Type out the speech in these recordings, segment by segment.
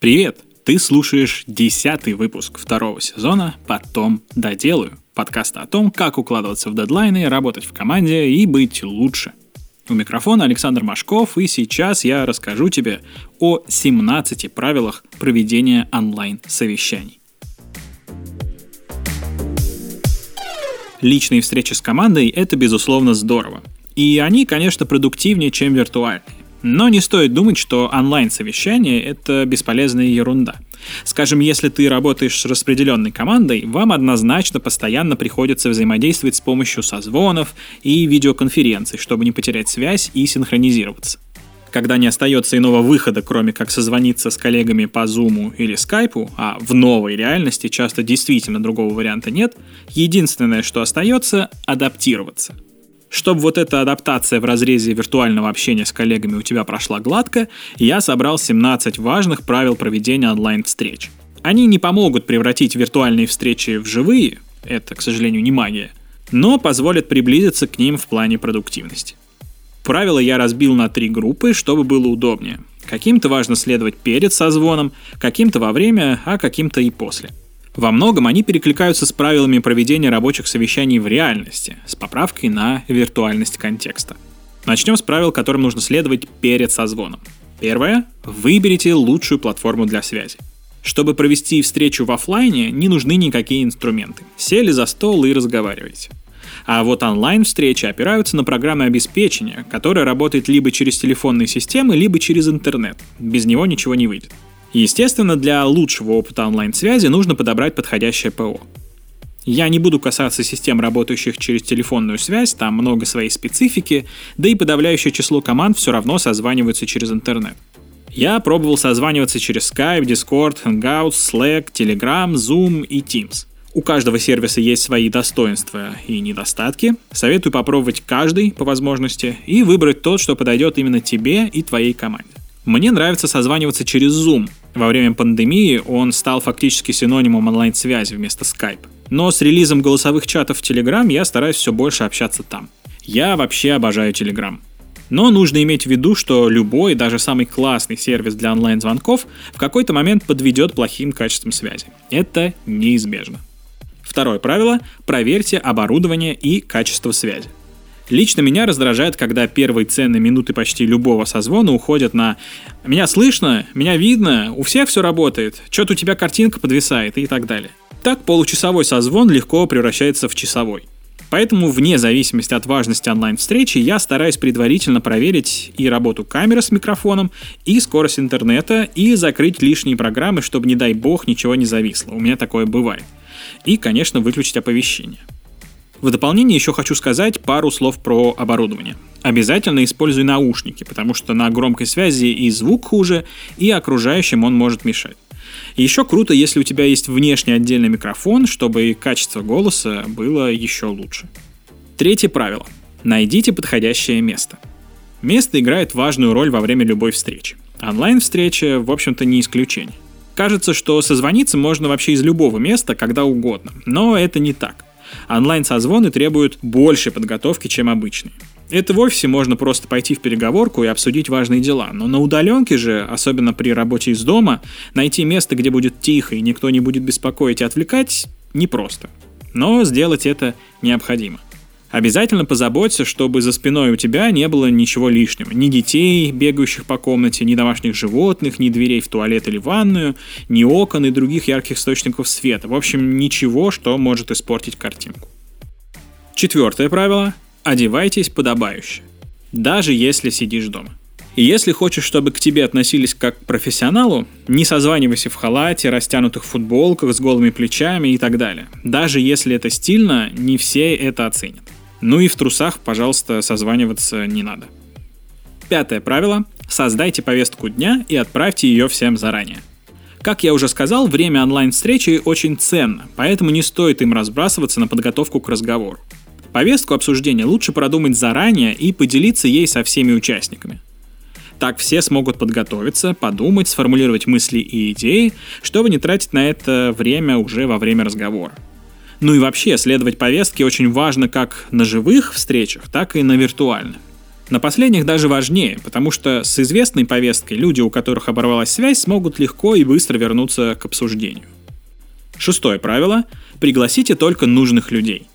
Привет! Ты слушаешь десятый выпуск второго сезона «Потом доделаю» подкаста о том, как укладываться в дедлайны, работать в команде и быть лучше. У микрофона Александр Машков, и сейчас я расскажу тебе о 17 правилах проведения онлайн-совещаний. Личные встречи с командой – это, безусловно, здорово. И они, конечно, продуктивнее, чем виртуальные. Но не стоит думать, что онлайн-совещание — это бесполезная ерунда. Скажем, если ты работаешь с распределенной командой, вам однозначно постоянно приходится взаимодействовать с помощью созвонов и видеоконференций, чтобы не потерять связь и синхронизироваться. Когда не остается иного выхода, кроме как созвониться с коллегами по Zoom или Skype, а в новой реальности часто действительно другого варианта нет, единственное, что остается — адаптироваться — чтобы вот эта адаптация в разрезе виртуального общения с коллегами у тебя прошла гладко, я собрал 17 важных правил проведения онлайн-встреч. Они не помогут превратить виртуальные встречи в живые, это, к сожалению, не магия, но позволят приблизиться к ним в плане продуктивности. Правила я разбил на три группы, чтобы было удобнее. Каким-то важно следовать перед созвоном, каким-то во время, а каким-то и после – во многом они перекликаются с правилами проведения рабочих совещаний в реальности, с поправкой на виртуальность контекста. Начнем с правил, которым нужно следовать перед созвоном. Первое. Выберите лучшую платформу для связи. Чтобы провести встречу в офлайне, не нужны никакие инструменты. Сели за стол и разговаривайте. А вот онлайн-встречи опираются на программы обеспечения, которое работает либо через телефонные системы, либо через интернет. Без него ничего не выйдет. Естественно, для лучшего опыта онлайн-связи нужно подобрать подходящее ПО. Я не буду касаться систем, работающих через телефонную связь, там много своей специфики, да и подавляющее число команд все равно созваниваются через интернет. Я пробовал созваниваться через Skype, Discord, Hangouts, Slack, Telegram, Zoom и Teams. У каждого сервиса есть свои достоинства и недостатки. Советую попробовать каждый по возможности и выбрать тот, что подойдет именно тебе и твоей команде. Мне нравится созваниваться через Zoom. Во время пандемии он стал фактически синонимом онлайн-связи вместо Skype. Но с релизом голосовых чатов в Telegram я стараюсь все больше общаться там. Я вообще обожаю Telegram. Но нужно иметь в виду, что любой, даже самый классный сервис для онлайн-звонков в какой-то момент подведет плохим качеством связи. Это неизбежно. Второе правило – проверьте оборудование и качество связи. Лично меня раздражает, когда первые ценные минуты почти любого созвона уходят на «меня слышно», «меня видно», «у всех все работает», «что-то у тебя картинка подвисает» и так далее. Так получасовой созвон легко превращается в часовой. Поэтому, вне зависимости от важности онлайн-встречи, я стараюсь предварительно проверить и работу камеры с микрофоном, и скорость интернета, и закрыть лишние программы, чтобы, не дай бог, ничего не зависло. У меня такое бывает. И, конечно, выключить оповещение. В дополнение еще хочу сказать пару слов про оборудование. Обязательно используй наушники, потому что на громкой связи и звук хуже, и окружающим он может мешать. еще круто, если у тебя есть внешний отдельный микрофон, чтобы качество голоса было еще лучше. Третье правило. Найдите подходящее место. Место играет важную роль во время любой встречи. Онлайн-встреча, в общем-то, не исключение. Кажется, что созвониться можно вообще из любого места, когда угодно, но это не так. Онлайн-созвоны требуют большей подготовки, чем обычные. Это в офисе можно просто пойти в переговорку и обсудить важные дела, но на удаленке же, особенно при работе из дома, найти место, где будет тихо и никто не будет беспокоить и отвлекать, непросто. Но сделать это необходимо. Обязательно позаботься, чтобы за спиной у тебя не было ничего лишнего. Ни детей, бегающих по комнате, ни домашних животных, ни дверей в туалет или ванную, ни окон и других ярких источников света. В общем, ничего, что может испортить картинку. Четвертое правило. Одевайтесь подобающе. Даже если сидишь дома. И если хочешь, чтобы к тебе относились как к профессионалу, не созванивайся в халате, растянутых футболках с голыми плечами и так далее. Даже если это стильно, не все это оценят. Ну и в трусах, пожалуйста, созваниваться не надо. Пятое правило. Создайте повестку дня и отправьте ее всем заранее. Как я уже сказал, время онлайн-встречи очень ценно, поэтому не стоит им разбрасываться на подготовку к разговору. Повестку обсуждения лучше продумать заранее и поделиться ей со всеми участниками. Так все смогут подготовиться, подумать, сформулировать мысли и идеи, чтобы не тратить на это время уже во время разговора. Ну и вообще, следовать повестке очень важно как на живых встречах, так и на виртуальных. На последних даже важнее, потому что с известной повесткой люди, у которых оборвалась связь, смогут легко и быстро вернуться к обсуждению. Шестое правило – пригласите только нужных людей.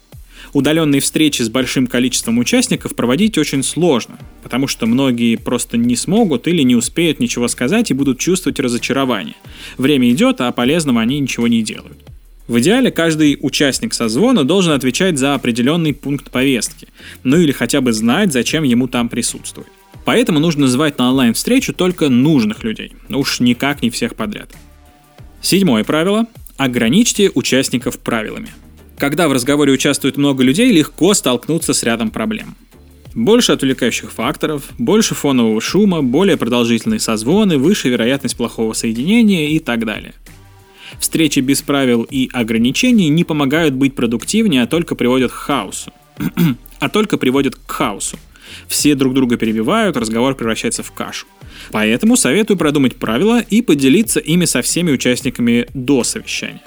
Удаленные встречи с большим количеством участников проводить очень сложно, потому что многие просто не смогут или не успеют ничего сказать и будут чувствовать разочарование. Время идет, а полезного они ничего не делают. В идеале каждый участник созвона должен отвечать за определенный пункт повестки, ну или хотя бы знать, зачем ему там присутствовать. Поэтому нужно называть на онлайн-встречу только нужных людей, уж никак не всех подряд. Седьмое правило – ограничьте участников правилами. Когда в разговоре участвует много людей, легко столкнуться с рядом проблем. Больше отвлекающих факторов, больше фонового шума, более продолжительные созвоны, выше вероятность плохого соединения и так далее. Встречи без правил и ограничений не помогают быть продуктивнее, а только приводят к хаосу. а только приводят к хаосу. Все друг друга перебивают, разговор превращается в кашу. Поэтому советую продумать правила и поделиться ими со всеми участниками до совещания.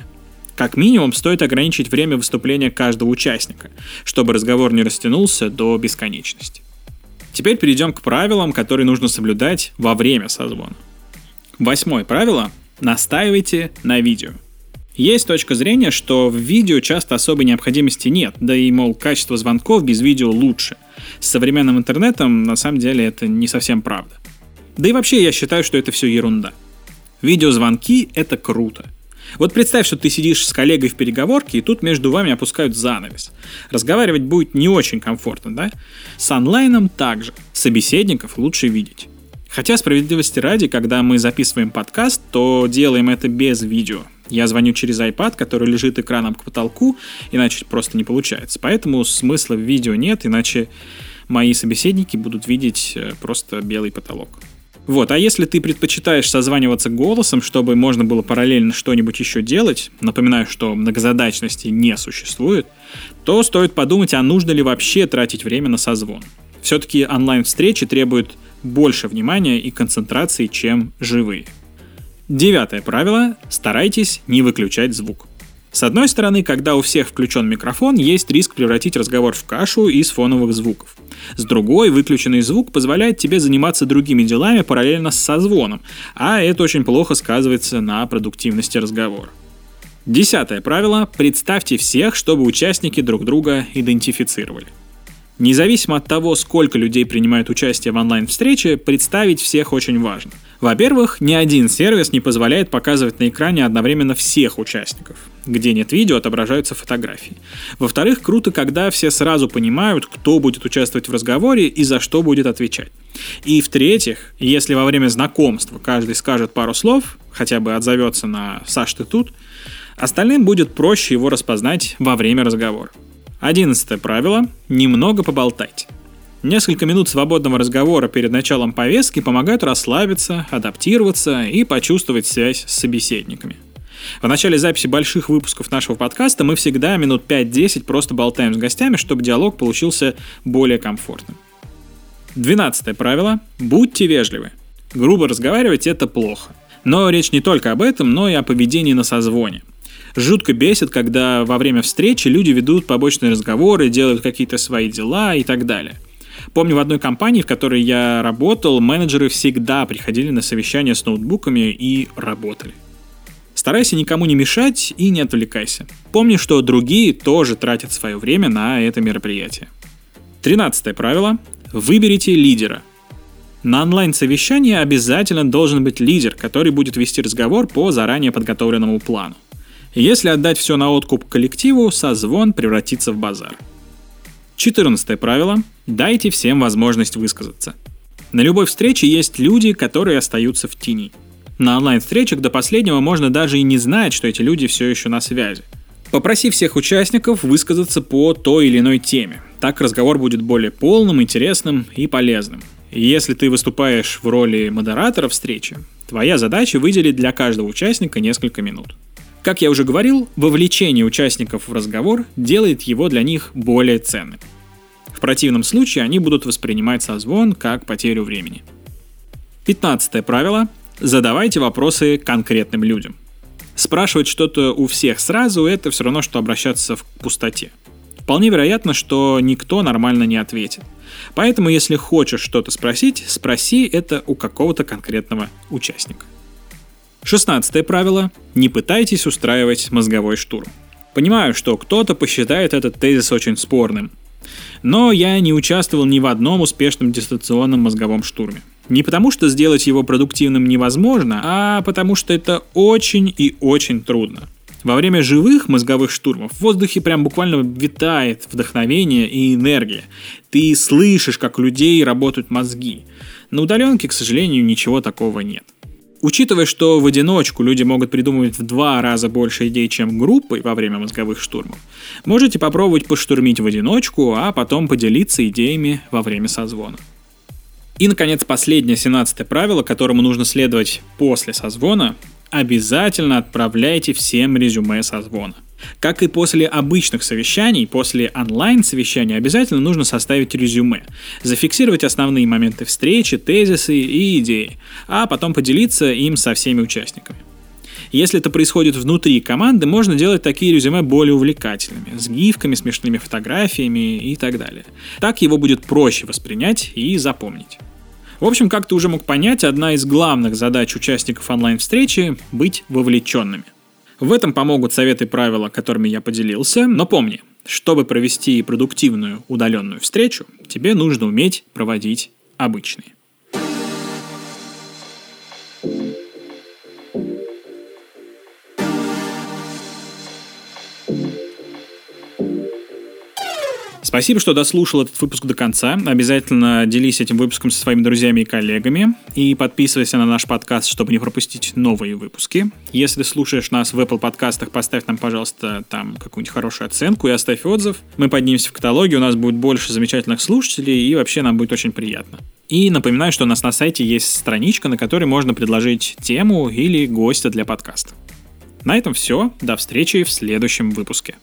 Как минимум, стоит ограничить время выступления каждого участника, чтобы разговор не растянулся до бесконечности. Теперь перейдем к правилам, которые нужно соблюдать во время созвона. Восьмое правило Настаивайте на видео. Есть точка зрения, что в видео часто особой необходимости нет, да и, мол, качество звонков без видео лучше. С современным интернетом на самом деле это не совсем правда. Да и вообще я считаю, что это все ерунда. Видеозвонки — это круто. Вот представь, что ты сидишь с коллегой в переговорке, и тут между вами опускают занавес. Разговаривать будет не очень комфортно, да? С онлайном также. Собеседников лучше видеть. Хотя, справедливости ради, когда мы записываем подкаст, то делаем это без видео. Я звоню через iPad, который лежит экраном к потолку, иначе просто не получается. Поэтому смысла в видео нет, иначе мои собеседники будут видеть э, просто белый потолок. Вот, а если ты предпочитаешь созваниваться голосом, чтобы можно было параллельно что-нибудь еще делать, напоминаю, что многозадачности не существует, то стоит подумать, а нужно ли вообще тратить время на созвон. Все-таки онлайн-встречи требуют больше внимания и концентрации, чем живые. Девятое правило – старайтесь не выключать звук. С одной стороны, когда у всех включен микрофон, есть риск превратить разговор в кашу из фоновых звуков. С другой, выключенный звук позволяет тебе заниматься другими делами параллельно с созвоном, а это очень плохо сказывается на продуктивности разговора. Десятое правило – представьте всех, чтобы участники друг друга идентифицировали. Независимо от того, сколько людей принимают участие в онлайн-встрече, представить всех очень важно. Во-первых, ни один сервис не позволяет показывать на экране одновременно всех участников. Где нет видео, отображаются фотографии. Во-вторых, круто, когда все сразу понимают, кто будет участвовать в разговоре и за что будет отвечать. И в-третьих, если во время знакомства каждый скажет пару слов, хотя бы отзовется на «Саш, ты тут?», остальным будет проще его распознать во время разговора. Одиннадцатое правило – немного поболтать. Несколько минут свободного разговора перед началом повестки помогают расслабиться, адаптироваться и почувствовать связь с собеседниками. В начале записи больших выпусков нашего подкаста мы всегда минут 5-10 просто болтаем с гостями, чтобы диалог получился более комфортным. Двенадцатое правило – будьте вежливы. Грубо разговаривать – это плохо. Но речь не только об этом, но и о поведении на созвоне – жутко бесит, когда во время встречи люди ведут побочные разговоры, делают какие-то свои дела и так далее. Помню, в одной компании, в которой я работал, менеджеры всегда приходили на совещания с ноутбуками и работали. Старайся никому не мешать и не отвлекайся. Помни, что другие тоже тратят свое время на это мероприятие. Тринадцатое правило. Выберите лидера. На онлайн-совещании обязательно должен быть лидер, который будет вести разговор по заранее подготовленному плану. Если отдать все на откуп коллективу, созвон превратится в базар. 14 правило. Дайте всем возможность высказаться. На любой встрече есть люди, которые остаются в тени. На онлайн-встречах до последнего можно даже и не знать, что эти люди все еще на связи. Попроси всех участников высказаться по той или иной теме. Так разговор будет более полным, интересным и полезным. Если ты выступаешь в роли модератора встречи, твоя задача выделить для каждого участника несколько минут. Как я уже говорил, вовлечение участников в разговор делает его для них более ценным. В противном случае они будут воспринимать созвон как потерю времени. Пятнадцатое правило. Задавайте вопросы конкретным людям. Спрашивать что-то у всех сразу – это все равно, что обращаться в пустоте. вполне вероятно, что никто нормально не ответит. Поэтому, если хочешь что-то спросить, спроси это у какого-то конкретного участника. Шестнадцатое правило. Не пытайтесь устраивать мозговой штурм. Понимаю, что кто-то посчитает этот тезис очень спорным. Но я не участвовал ни в одном успешном дистанционном мозговом штурме. Не потому, что сделать его продуктивным невозможно, а потому, что это очень и очень трудно. Во время живых мозговых штурмов в воздухе прям буквально витает вдохновение и энергия. Ты слышишь, как у людей работают мозги. На удаленке, к сожалению, ничего такого нет. Учитывая, что в одиночку люди могут придумывать в два раза больше идей, чем группой во время мозговых штурмов, можете попробовать поштурмить в одиночку, а потом поделиться идеями во время созвона. И, наконец, последнее, 17 правило, которому нужно следовать после созвона, обязательно отправляйте всем резюме созвона. Как и после обычных совещаний, после онлайн-совещания обязательно нужно составить резюме, зафиксировать основные моменты встречи, тезисы и идеи, а потом поделиться им со всеми участниками. Если это происходит внутри команды, можно делать такие резюме более увлекательными, с гифками, смешными фотографиями и так далее. Так его будет проще воспринять и запомнить. В общем, как ты уже мог понять, одна из главных задач участников онлайн-встречи — быть вовлеченными. В этом помогут советы и правила, которыми я поделился, но помни, чтобы провести продуктивную удаленную встречу, тебе нужно уметь проводить обычные. Спасибо, что дослушал этот выпуск до конца. Обязательно делись этим выпуском со своими друзьями и коллегами. И подписывайся на наш подкаст, чтобы не пропустить новые выпуски. Если слушаешь нас в Apple подкастах, поставь нам, пожалуйста, там какую-нибудь хорошую оценку и оставь отзыв. Мы поднимемся в каталоге, у нас будет больше замечательных слушателей, и вообще нам будет очень приятно. И напоминаю, что у нас на сайте есть страничка, на которой можно предложить тему или гостя для подкаста. На этом все. До встречи в следующем выпуске.